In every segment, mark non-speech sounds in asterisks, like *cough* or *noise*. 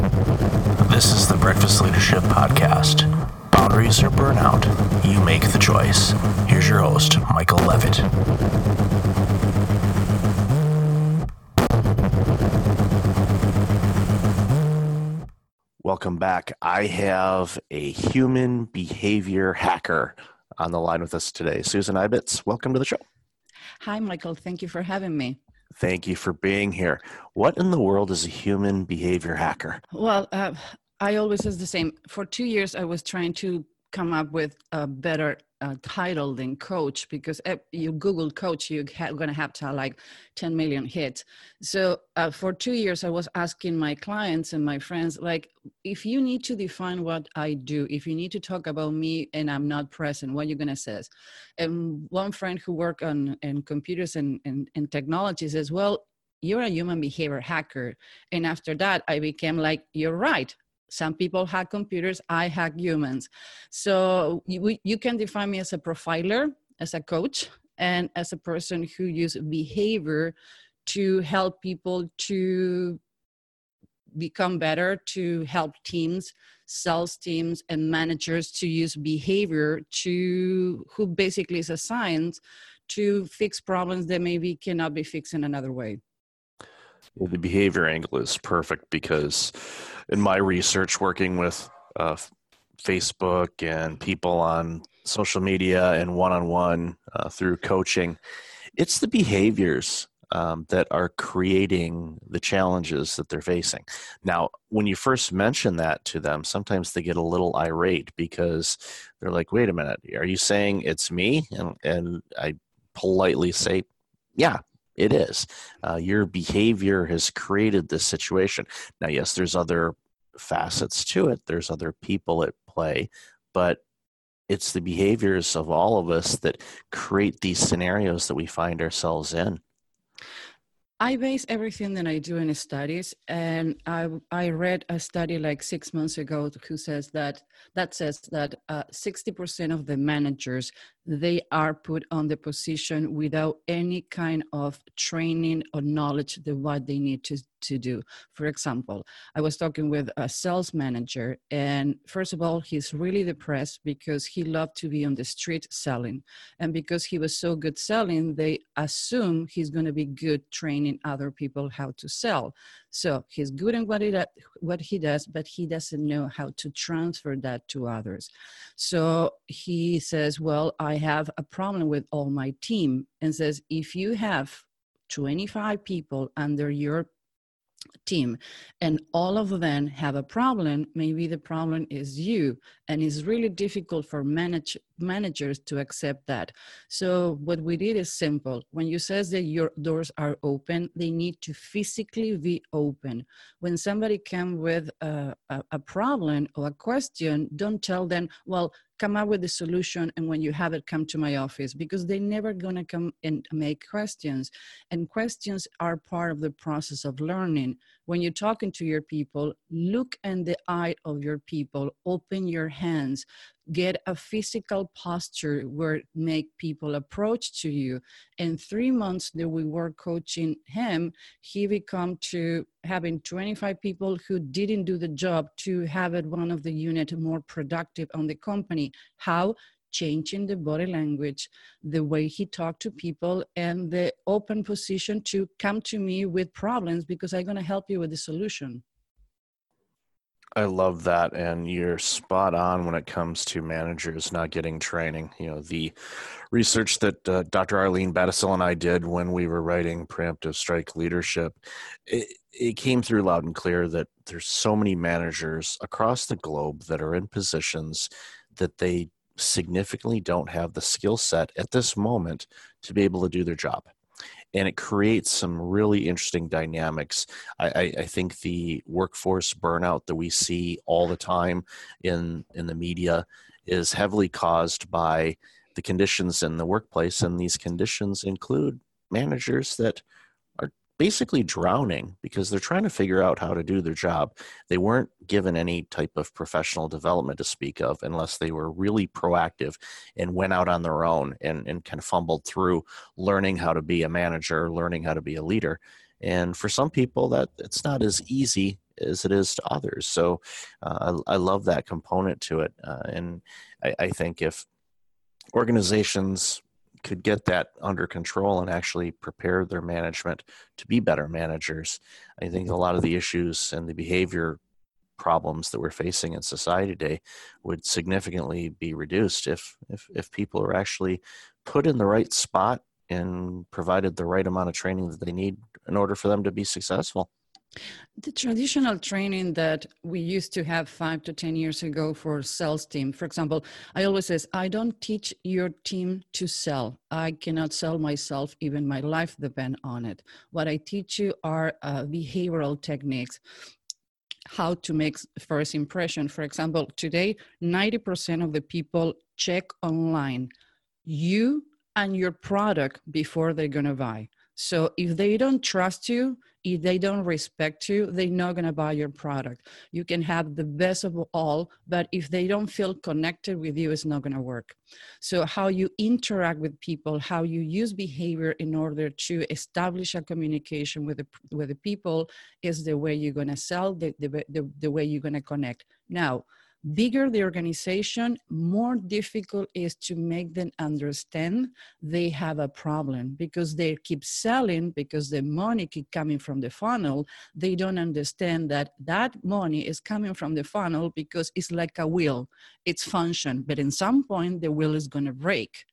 This is the Breakfast Leadership Podcast. Boundaries or burnout, you make the choice. Here's your host, Michael Levitt. Welcome back. I have a human behavior hacker on the line with us today. Susan Ibitz, welcome to the show. Hi, Michael. Thank you for having me. Thank you for being here. What in the world is a human behavior hacker? Well, uh, I always is the same. For two years, I was trying to come up with a better uh, title than coach because if you Google coach, you're ha- going to have to have like 10 million hits. So uh, for two years, I was asking my clients and my friends, like, if you need to define what I do, if you need to talk about me and I'm not present, what are you going to say? And one friend who worked on in computers and, and, and technology says, well, you're a human behavior hacker. And after that, I became like, you're right some people hack computers i hack humans. So you, you can define me as a profiler as a coach and as a person who uses behavior to help people to become better to help teams sales teams and managers to use behavior to who basically is assigned to fix problems that maybe cannot be fixed in another way. The behavior angle is perfect because in my research working with uh, facebook and people on social media and one-on-one uh, through coaching it's the behaviors um, that are creating the challenges that they're facing. Now when you first mention that to them sometimes they get a little irate because they're like wait a minute are you saying it's me? And, and i politely say yeah it is. Uh, your behavior has created this situation. Now, yes, there's other facets to it, there's other people at play, but it's the behaviors of all of us that create these scenarios that we find ourselves in. I base everything that I do in studies, and I I read a study like six months ago who says that that says that uh, sixty uh, percent of the managers they are put on the position without any kind of training or knowledge of what they need to, to do. For example, I was talking with a sales manager, and first of all, he's really depressed because he loved to be on the street selling. And because he was so good selling, they assume he's going to be good training other people how to sell. So he's good in what he, what he does, but he doesn't know how to transfer that to others. So he says, Well, I have a problem with all my team, and says, If you have 25 people under your team and all of them have a problem maybe the problem is you and it's really difficult for manage, managers to accept that. So what we did is simple. When you says that your doors are open they need to physically be open. When somebody come with a, a, a problem or a question don't tell them well come up with the solution and when you have it come to my office because they're never going to come and make questions. And questions are part of the process of learning when you're talking to your people look in the eye of your people open your hands get a physical posture where make people approach to you. In three months that we were coaching him he become to having 25 people who didn't do the job to have it one of the unit more productive on the company. How changing the body language the way he talked to people and the open position to come to me with problems because i'm going to help you with the solution I love that. And you're spot on when it comes to managers not getting training. You know, the research that uh, Dr. Arlene Battishill and I did when we were writing Preemptive Strike Leadership, it, it came through loud and clear that there's so many managers across the globe that are in positions that they significantly don't have the skill set at this moment to be able to do their job and it creates some really interesting dynamics. I, I, I, think the workforce burnout that we see all the time in in the media is heavily caused by the conditions in the workplace, and these conditions include managers that basically drowning because they're trying to figure out how to do their job. They weren't given any type of professional development to speak of unless they were really proactive and went out on their own and, and kind of fumbled through learning how to be a manager, learning how to be a leader. And for some people, that it's not as easy as it is to others. So uh, I, I, love that component to it. Uh, and I, I think if organizations could get that under control and actually prepare their management to be better managers, I think a lot of the issues and the behavior problems that we're facing in society today would significantly be reduced if if if people are actually put in the right spot and provided the right amount of training that they need in order for them to be successful. The traditional training that we used to have five to 10 years ago for sales team, for example, I always says, I don't teach your team to sell. I cannot sell myself, even my life depend on it. What I teach you are uh, behavioral techniques how to make first impression. For example, today, 90% of the people check online you and your product before they're going to buy. So if they don't trust you, if they don't respect you, they're not going to buy your product. You can have the best of all, but if they don't feel connected with you, it's not going to work. So, how you interact with people, how you use behavior in order to establish a communication with the, with the people is the way you're going to sell, the, the, the, the way you're going to connect. Now, bigger the organization, more difficult is to make them understand they have a problem because they keep selling because the money keep coming from the funnel. They don't understand that that money is coming from the funnel because it's like a wheel. It's function, but in some point the wheel is going to break.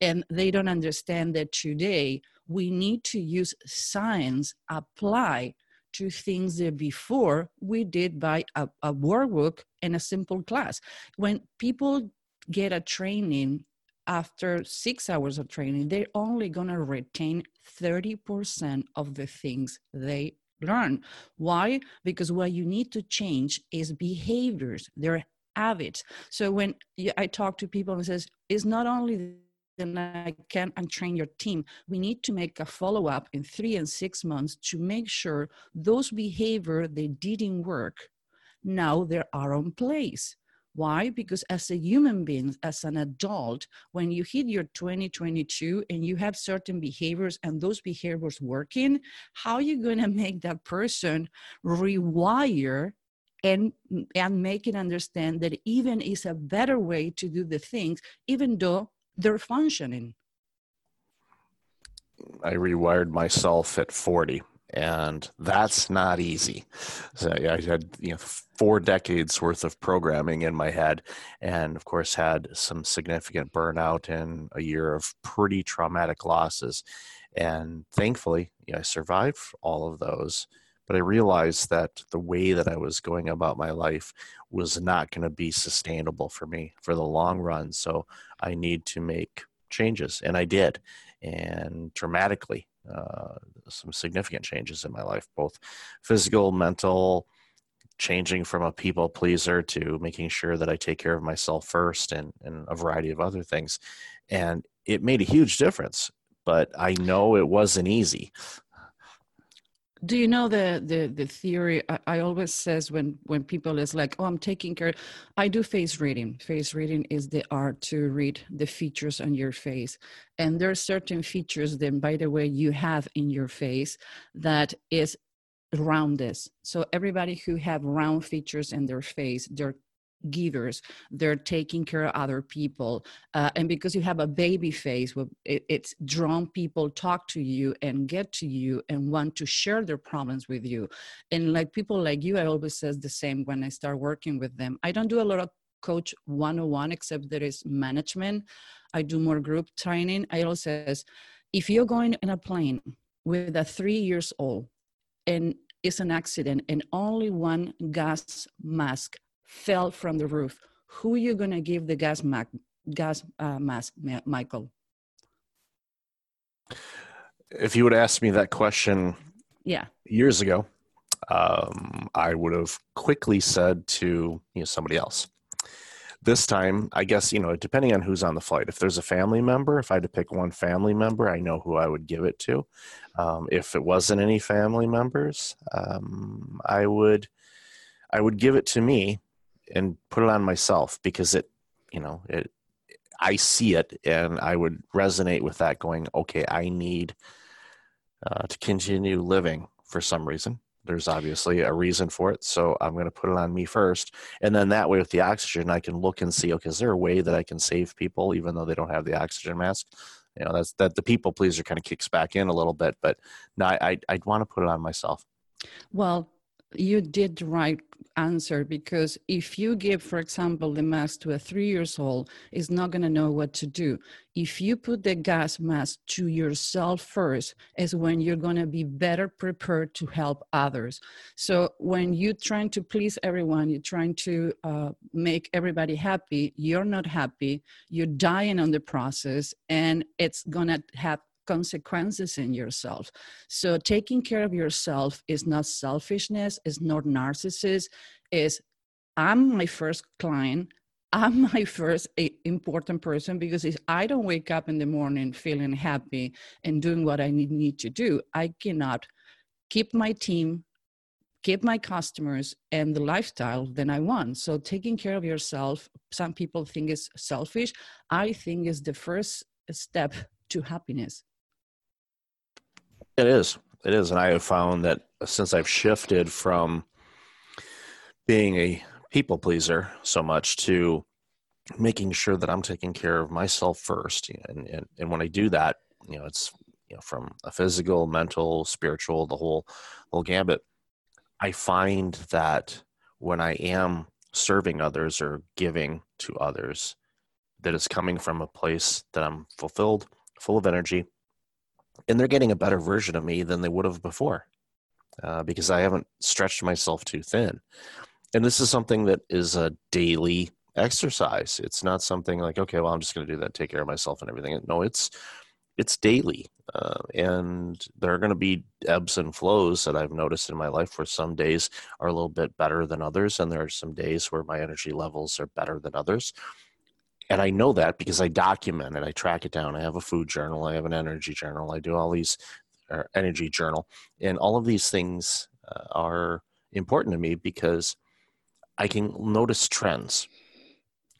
And they don't understand that today we need to use science apply to things that before we did by a, a workbook and a simple class. When people get a training after six hours of training, they're only going to retain 30% of the things they learn. Why? Because what you need to change is behaviors, their habits. So when I talk to people and says, it's not only then I can and train your team. We need to make a follow up in three and six months to make sure those behavior they didn't work now they are on place. Why? Because as a human being, as an adult, when you hit your 2022 and you have certain behaviors and those behaviors working, how are you going to make that person rewire and and make it understand that even is a better way to do the things, even though they're functioning. I rewired myself at 40 and that's not easy. So I had you know four decades worth of programming in my head, and of course had some significant burnout and a year of pretty traumatic losses. And thankfully, I survived all of those. But I realized that the way that I was going about my life was not going to be sustainable for me for the long run. So I need to make changes, and I did, and dramatically uh, some significant changes in my life, both physical, mental, changing from a people pleaser to making sure that I take care of myself first and, and a variety of other things. And it made a huge difference, but I know it wasn't easy do you know the the the theory I, I, always says when when people is like oh i'm taking care i do face reading. Face reading is the art to read the features on your face. And there are certain features then by the way you have in your face that is roundness. So everybody who have round features in their face they're givers they're taking care of other people uh, and because you have a baby face it, it's drawn people talk to you and get to you and want to share their problems with you. And like people like you i always says the same when i start working with them. I don't do a lot of coach 101 except there is management. I do more group training. I also says if you're going in a plane with a three years old and it's an accident and only one gas mask fell from the roof, who are you going to give the gas, mac, gas uh, mask, Michael? If you would ask me that question yeah. years ago, um, I would have quickly said to you know, somebody else. This time, I guess, you know, depending on who's on the flight, if there's a family member, if I had to pick one family member, I know who I would give it to. Um, if it wasn't any family members, um, I would I would give it to me and put it on myself because it you know it i see it and i would resonate with that going okay i need uh, to continue living for some reason there's obviously a reason for it. So I'm going to put it on me first. And then that way with the oxygen, I can look and see, okay, is there a way that I can save people even though they don't have the oxygen mask? You know, that's that the people pleaser kind of kicks back in a little bit, but no, I, I, I'd want to put it on myself. Well, you did the right answer because if you give for example the mask to a three years old is not going to know what to do. If you put the gas mask to yourself first is when you're going to be better prepared to help others. So when you're trying to please everyone you're trying to uh, make everybody happy you're not happy you're dying on the process and it's going to have consequences in yourself. So taking care of yourself is not selfishness, is not narcissist, is I'm my first client. I'm *laughs* my first eh, important person because if I don't wake up in the morning feeling happy and doing what I need, need to do, I cannot keep my team, keep my customers, and the lifestyle that I want. So taking care of yourself, some people think is selfish. I think is the first step to happiness. It is. It is. And I have found that since I've shifted from being a people pleaser so much to making sure that I'm taking care of myself first. And, and, and when I do that, you know, it's, you know, from a physical, mental, spiritual, the whole, whole gambit. I find that when I am serving others or giving to others, that is coming from a place that I'm fulfilled, full of energy, and they're getting a better version of me than they would have before uh, because I haven't stretched myself too thin. And this is something that is a daily exercise. It's not something like, okay, well, I'm just going to do that, take care of myself and everything. No, it's it's daily, uh, and there are going to be ebbs and flows that I've noticed in my life where some days are a little bit better than others, and there are some days where my energy levels are better than others and I know that because I document it. I track it down. I have a food journal. I have an energy journal. I do all these uh, energy journal, and all of these things uh, are important to me because I can notice trends,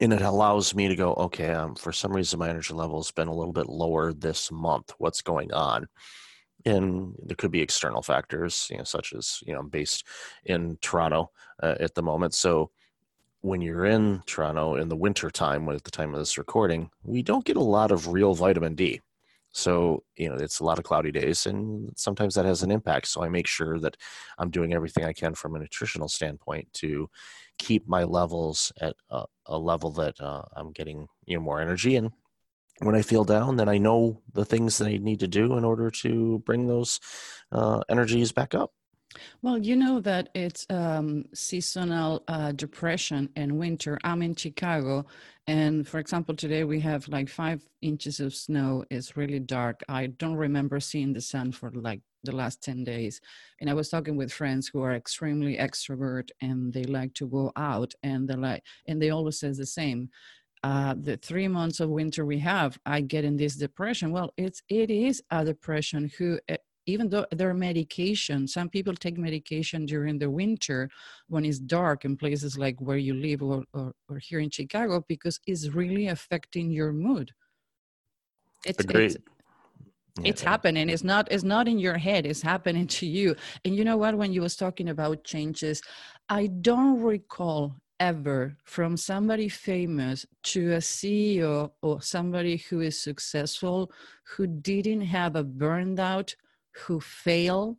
and it allows me to go, okay, um, for some reason my energy level has been a little bit lower this month. What's going on? And there could be external factors, you know, such as you know, I'm based in Toronto uh, at the moment, so when you're in Toronto in the winter time, at the time of this recording, we don't get a lot of real vitamin D. So, you know, it's a lot of cloudy days, and sometimes that has an impact. So, I make sure that I'm doing everything I can from a nutritional standpoint to keep my levels at a, a level that uh, I'm getting, you know, more energy. And when I feel down, then I know the things that I need to do in order to bring those uh, energies back up. Well, you know that it's um, seasonal uh, depression and winter. I'm in Chicago, and for example, today we have like five inches of snow. It's really dark. I don't remember seeing the sun for like the last 10 days. And I was talking with friends who are extremely extrovert and they like to go out and they like, and they always says the same. Uh, the three months of winter we have, I get in this depression. Well, it's it is a depression who eh, even though there are medication some people take medication during the winter when it's dark in places like where you live or, or, or here in chicago because it's really affecting your mood. It's, Agreed. it's it's happening. It's not it's not in your head. It's happening to you. And you know what? When you was talking about changes i don't recall ever from somebody famous to a ceo or somebody who is successful who didn't have a burned out who fail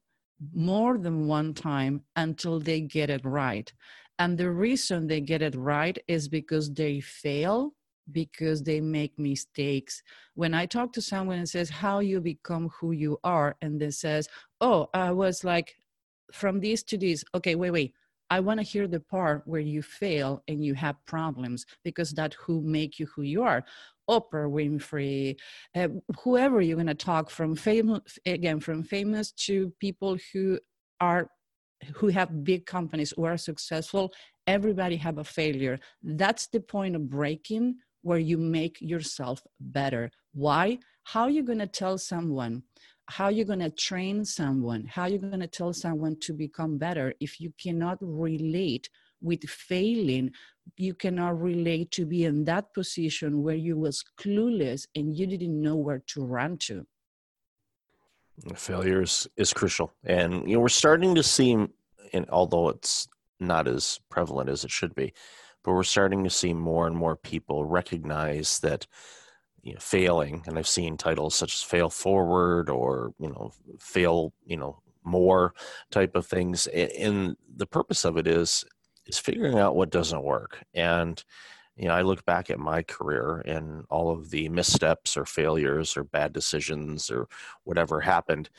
more than one time until they get it right. And the reason they get it right is because they fail, because they make mistakes. When I talk to someone and says, How you become who you are, and they says, Oh, I was like from this to this. Okay, wait, wait. I want to hear the part where you fail and you have problems because that who make you who you are. Oprah Winfrey, uh, whoever you're going to talk from famous again from famous to people who are who have big companies who are successful. Everybody have a failure. That's the point of breaking where you make yourself better. Why? How are you going to tell someone? How are you going to train someone? How are you going to tell someone to become better if you cannot relate with failing you cannot relate to be in that position where you was clueless and you didn't know where to run to failure is, is crucial and you know we're starting to see and although it's not as prevalent as it should be, but we're starting to see more and more people recognize that you know, failing, and I've seen titles such as "fail forward" or you know, "fail," you know, more type of things. And the purpose of it is is figuring out what doesn't work. And you know, I look back at my career and all of the missteps or failures or bad decisions or whatever happened.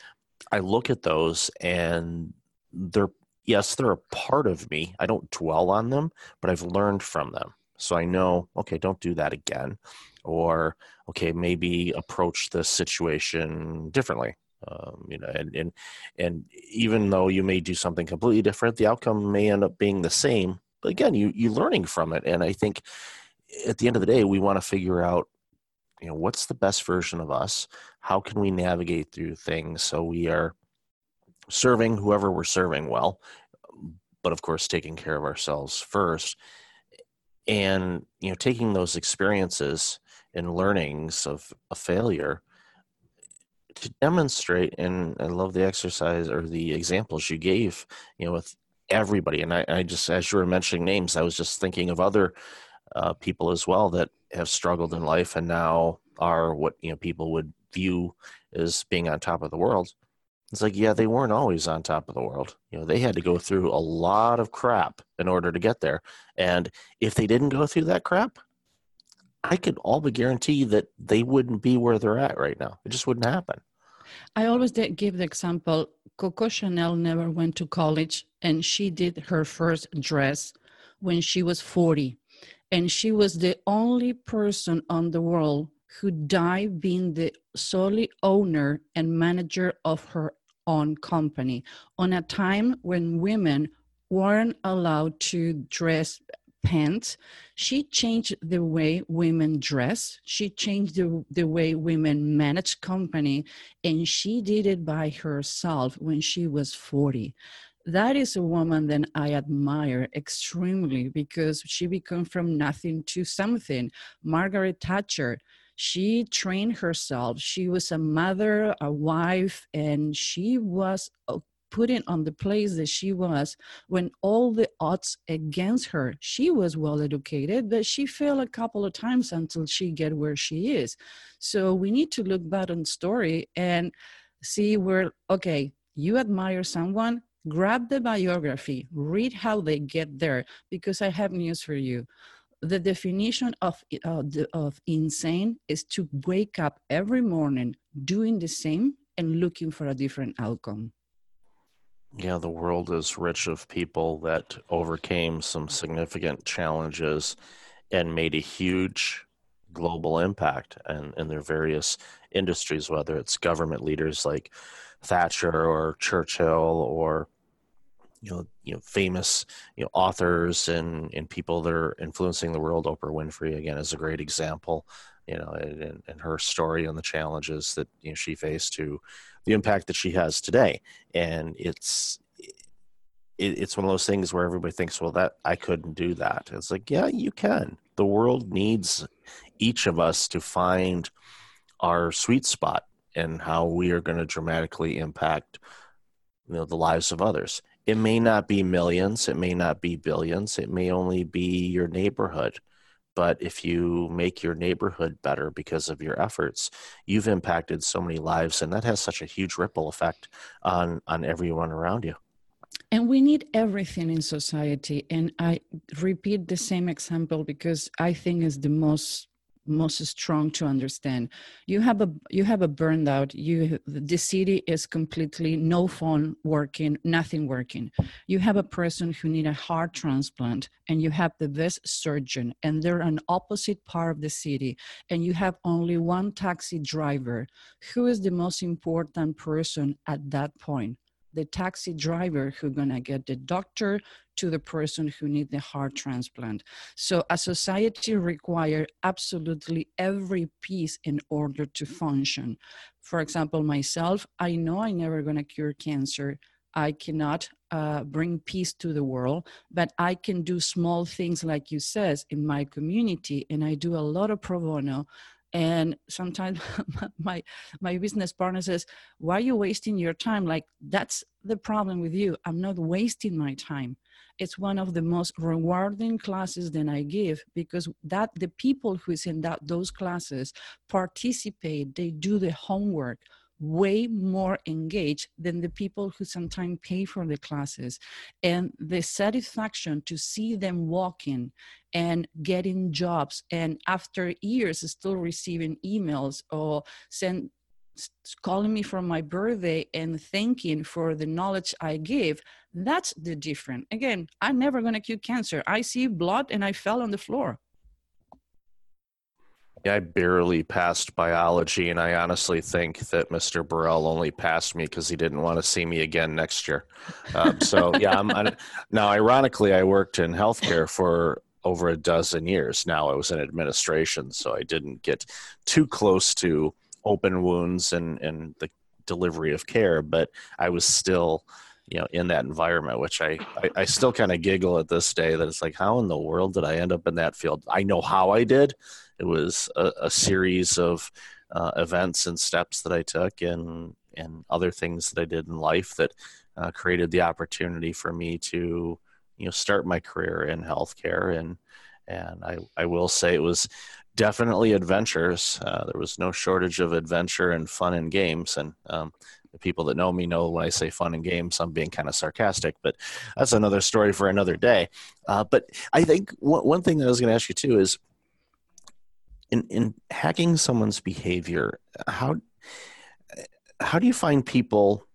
I look at those and they're yes, they're a part of me. I don't dwell on them, but I've learned from them. So I know, okay, don't do that again. Or, okay, maybe approach this situation differently. Um, you know, and, and and even though you may do something completely different, the outcome may end up being the same. But again, you you're learning from it. And I think at the end of the day, we want to figure out, you know, what's the best version of us? How can we navigate through things so we are serving whoever we're serving well, but of course taking care of ourselves first. And you know, taking those experiences and learnings of a failure to demonstrate and i love the exercise or the examples you gave you know with everybody. And i, I just as you were mentioning names i was just thinking of other uh, people as well that have struggled in life and now are what you know people would view as being on top of the world it's like yeah they weren't always on top of the world you know they had to go through a lot of crap in order to get there and if they didn't go through that crap I could all but guarantee that they wouldn't be where they're at right now. It just wouldn't happen. I always give the example Coco Chanel never went to college and she did her first dress when she was 40. And she was the only person on the world who died being the solely owner and manager of her own company on a time when women weren't allowed to dress pants she changed the way women dress she changed the, the way women manage company and she did it by herself when she was 40 that is a woman that i admire extremely because she became from nothing to something. Margaret thatcher she trained herself she was a mother a wife and she was uh, put in on the place that she was when all the odds against her she was well educated but she failed a couple of times until she get where she is. So we need to look back on story and see where okay you admire someone grab the biography read how they get there because i have news for you the definition of, uh, the, of insane is to wake up every morning doing the same and looking for a different outcome. Yeah, the world is rich of people that overcame some significant challenges and made a huge global impact in, in their various industries, whether it's government leaders like Thatcher or Churchill or you know, you know, famous you know authors and and people that are influencing the world. Oprah Winfrey again is a great example. You know, and, and her story and the challenges that you know she faced to the impact that she has today. And it's it, it's one of those things where everybody thinks, well, that I couldn't do that. It's like, yeah, you can. The world needs each of us to find our sweet spot and how we are going to dramatically impact you know the lives of others it may not be millions it may not be billions it may only be your neighborhood. But if you make your neighborhood better because of your efforts you've impacted so many lives and that has such a huge ripple effect on on everyone around you. And we need everything in society. And i repeat the same example because i think is the most most strong to understand. You have a you have a burned out you the city is completely no phone working nothing working. You have a person who need a heart transplant and you have the best surgeon and they're an opposite part of the city and you have only one taxi driver. Who is the most important person at that point the taxi driver who's gonna get the doctor to the person who need the heart transplant. So a society require absolutely every piece in order to function. For example myself i know i'm never gonna cure cancer. I cannot uh, bring peace to the world, but I can do small things, like you says, in my community, and I do a lot of pro bono and sometimes *laughs* my my business partner says why are you wasting your time? Like that's the problem with you. I'm not wasting my time. It's one of the most rewarding classes that i give because that the people who's in that those classes participate. They do the homework way more engaged than the people who sometimes pay for the classes and the satisfaction to see them walking and getting jobs and after years still receiving emails or send calling me for my birthday and thanking for the knowledge I give, that's the difference. Again, I'm never going to cure cancer. I see blood and I fell on the floor. I barely passed biology, and I honestly think that Mr. Burrell only passed me because he didn't want to see me again next year. Um, so, yeah, I'm, I'm, now, ironically, I worked in healthcare for over a dozen years. Now I was in administration, so I didn't get too close to open wounds and, and the delivery of care, but I was still you know in that environment which i i, I still kind of giggle at this day that it's like how in the world did i end up in that field i know how i did it was a, a series of uh, events and steps that I took and and other things that I did in life that uh, created the opportunity for me to you know start my career in healthcare and and I, I will say it was definitely adventures. Uh, there was no shortage of adventure and fun and games. And um, the people that know me know when I say fun and games, I'm being kind of sarcastic, but that's another story for another day. Uh, but I think one, one thing that I was going to ask you too is in in hacking someone's behavior how how do you find people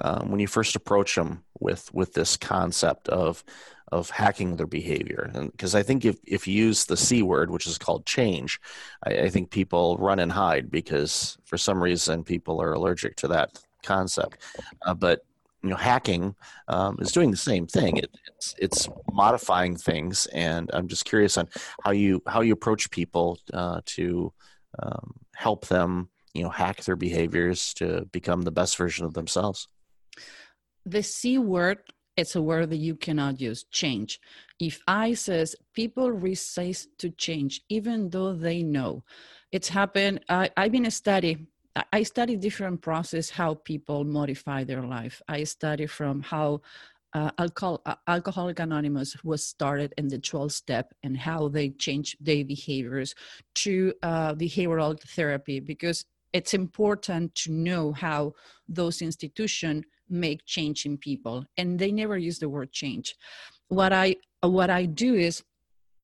um, when you first approach them with with this concept of of hacking their behavior? Because i think if, if you use the c word which is called change I, I think people run and hide because for some reason people are allergic to that concept. Uh, but you know hacking um, is doing the same thing. It, it's it's modifying things and i'm just curious on how you how you approach people uh, to um, help them you know hack their behaviors to become the best version of themselves. The c word it's a word that you cannot use change. If i says people resist to change even though they know. It's happened I, i've been a study I study different process how people modify their life. I study from how uh, alcohol, uh, Alcoholic Anonymous was started in the 12 step and how they change their behaviors to uh, behavioral therapy because it's important to know how those institutions make change in people and they never use the word change what i what i do is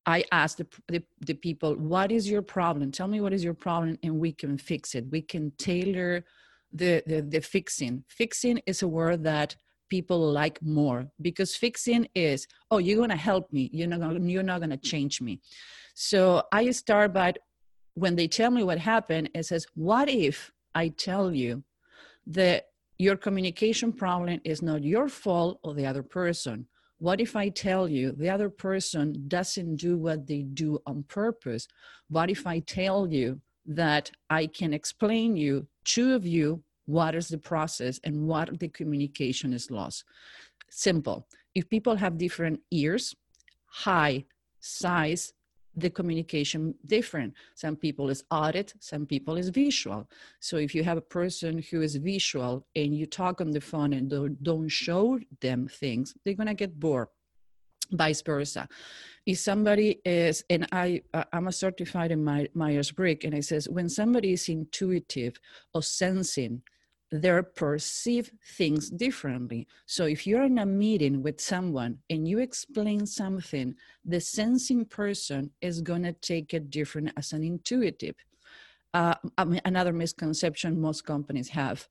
I ask the, the, the, people, what is your problem? Tell me what is your problem and we can fix it. We can tailor the, the, the fixing. Fixing is a word that people like more because fixing is, oh, you're going to help me. You're not gonna, you're not going to change me. So I start by when they tell me what happened, it says, what if I tell you that your communication problem is not your fault or the other person? What if I tell you the other person doesn't do what they do on purpose? What if I tell you that I can explain you, two of you, what is the process and what the communication is lost? Simple. If people have different ears, high, size, the communication different. Some people is audit, some people is visual. So if you have a person who is visual and you talk on the phone and don't, show them things, they're gonna get bored. Vice versa. If somebody is, and I, I'm a certified in my Myers Briggs, and it says when somebody is intuitive or sensing, they perceive things differently. So if you're in a meeting with someone and you explain something, the sensing person is going to take it different as an intuitive. Uh, I mean, another misconception most companies have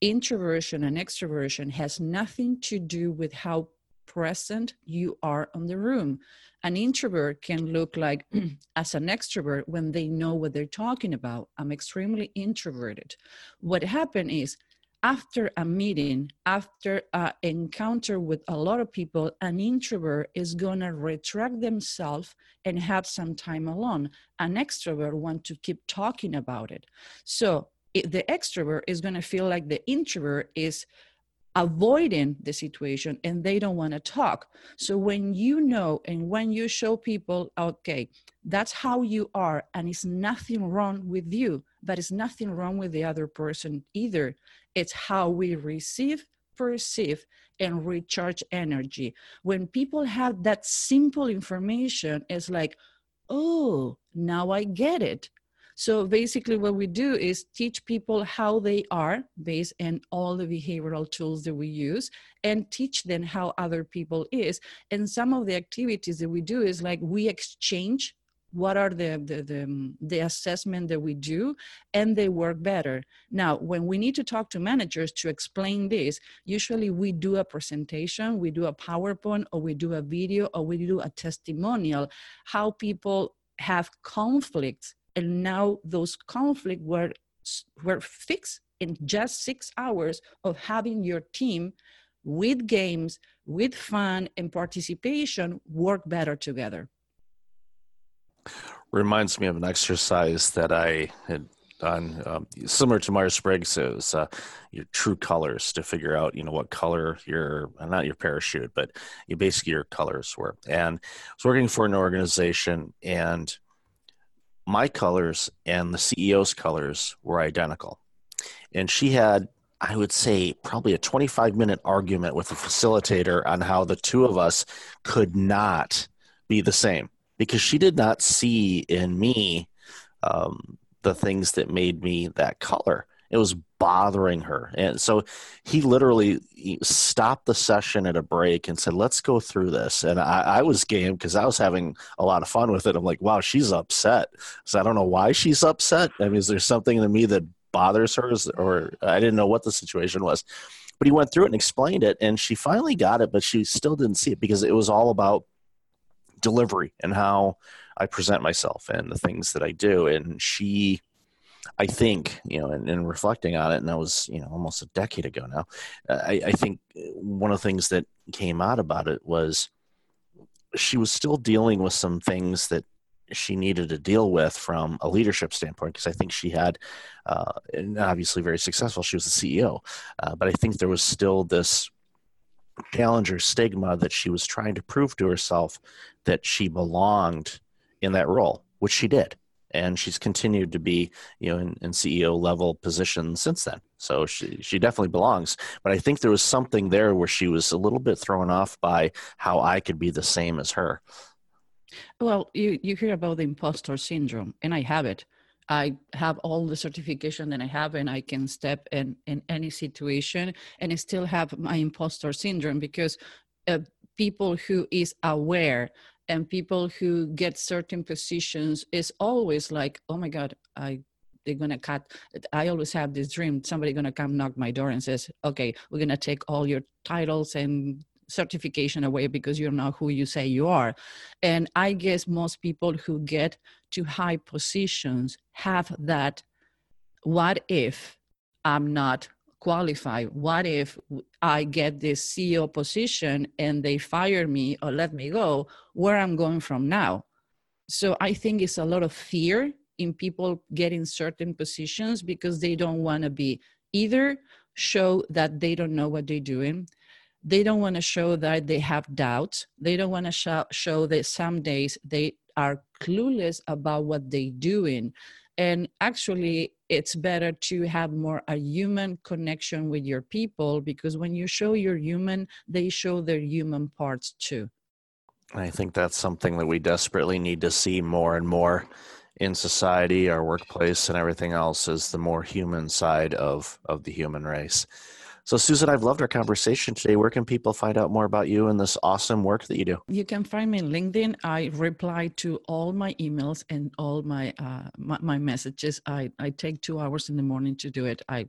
introversion and extroversion has nothing to do with how present you are on the room an introvert can look like *clears throat* as an extrovert when they know what they're talking about. I'm extremely introverted. What happened is after a meeting, after an encounter with a lot of people, an introvert is going to retract themselves and have some time alone. An extrovert want to keep talking about it. So the extrovert is going to feel like the introvert is avoiding the situation and they don't want to talk. So when you know and when you show people, okay, that's how you are, and it's nothing wrong with you, but it's nothing wrong with the other person either. It's how we receive, perceive, and recharge energy. When people have that simple information, it's like, oh, now I get it. So basically, what we do is teach people how they are based on all the behavioral tools that we use and teach them how other people is. And some of the activities that we do is like we exchange what are the, the the, um, the, assessment that we do and they work better now when we need to talk to managers to explain this usually we do a presentation we do a powerpoint or we do a video or we do a testimonial how people have conflicts and now those conflicts were were fixed in just six hours of having your team with games with fun and participation work better together. Reminds me of an exercise that i had done um, similar to myers-briggs it was uh, your true colors to figure out you know what color your not your parachute but you basically your colors were. And i was working for an organization and my colors and the CEO's colors were identical. And she had, I would say, probably a 25 minute argument with the facilitator on how the two of us could not be the same because she did not see in me um, the things that made me that color. It was bothering her. And so he literally stopped the session at a break and said, Let's go through this. And I, I was game because I was having a lot of fun with it. I'm like, Wow, she's upset. So I don't know why she's upset. I mean, is there something in me that bothers her? Or I didn't know what the situation was. But he went through it and explained it. And she finally got it, but she still didn't see it because it was all about delivery and how I present myself and the things that I do. And she I think, you know, and, and, reflecting on it, and that was, you know, almost a decade ago now, I, I think one of the things that came out about it was she was still dealing with some things that she needed to deal with from a leadership standpoint because I think she had, uh, and obviously very successful. She was the CEO, uh, but I think there was still this challenger stigma that she was trying to prove to herself that she belonged in that role, which she did and she's continued to be you know in, in, ceo level positions since then. So she she definitely belongs. But i think there was something there where she was a little bit thrown off by how i could be the same as her. Well you you hear about the imposter syndrome and i have it. I have all the certification that I have, and I can step in in any situation, and I still have my imposter syndrome because uh, people who is aware and people who get certain positions is always like oh my god i they're gonna cut i always have this dream somebody gonna come knock my door and says okay we're gonna take all your titles and certification away because you're not who you say you are and i guess most people who get to high positions have that what if i'm not qualify. What if i get this ceo position and they fire me or let me go where i'm going from now? So i think it's a lot of fear in people getting certain positions because they don't want to be either show that they don't know what they're doing. They don't want to show that they have doubts. They don't want to show, show that some days they are clueless about what they're doing. And actually it's better to have more a human connection with your people because when you show you're human they show their human parts too. I think that's something that we desperately need to see more and more in society our workplace and everything else is the more human side of of the human race so, Susan, I've loved our conversation today. Where can people find out more about you and this awesome work that you do? You can find me on LinkedIn. I reply to all my emails and all my uh, my, my, messages. I, I take two hours in the morning to do it. I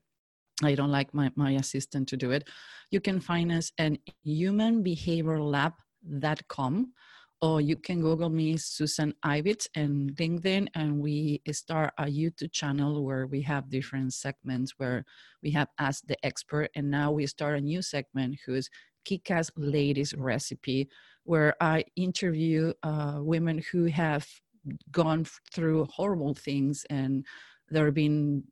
I don't like my, my assistant to do it. You can find us at humanbehaviorlab.com or you can Google me, Susan Ibitz, and LinkedIn, and we start a YouTube channel where we have different segments where we have Ask the Expert, and now we start a new segment who's Kickass Ladies Recipe, where I interview uh, women who have gone through horrible things and they're being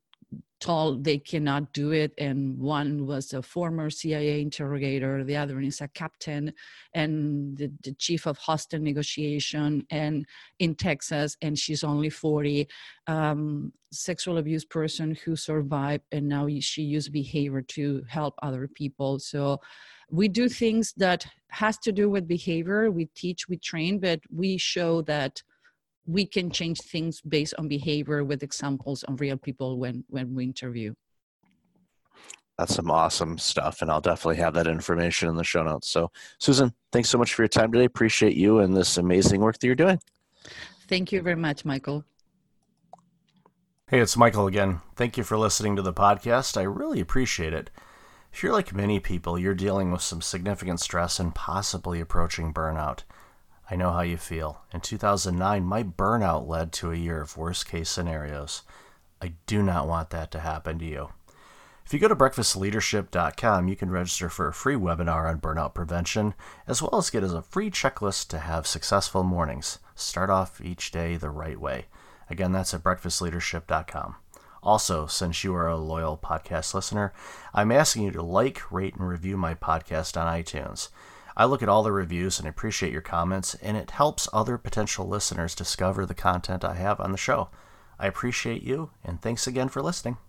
told they cannot do it and one was a former cia interrogator the other is a captain and the, the, chief of hostage negotiation and in texas and she's only 40 um, sexual abuse person who survived and now she used behavior to help other people. So we do things that has to do with behavior. We teach we train but we show that we can change things based on behavior with examples on real people when when we interview. That's some awesome stuff and i'll definitely have that information in the show notes. So susan thanks so much for your time today. Appreciate you and this amazing work that you're doing. Thank you very much michael. Hey it's michael again. Thank you for listening to the podcast. I really appreciate it. If you're like many people you're dealing with some significant stress and possibly approaching burnout I know how you feel. In 2009, my burnout led to a year of worst case scenarios. I do not want that to happen to you. If you go to breakfastleadership.com, you can register for a free webinar on burnout prevention, as well as get as a free checklist to have successful mornings. Start off each day the right way. Again, that's at breakfastleadership.com. Also, since you are a loyal podcast listener, I'm asking you to like, rate, and review my podcast on iTunes. I look at all the reviews and appreciate your comments, and it helps other potential listeners discover the content I have on the show. I appreciate you, and thanks again for listening.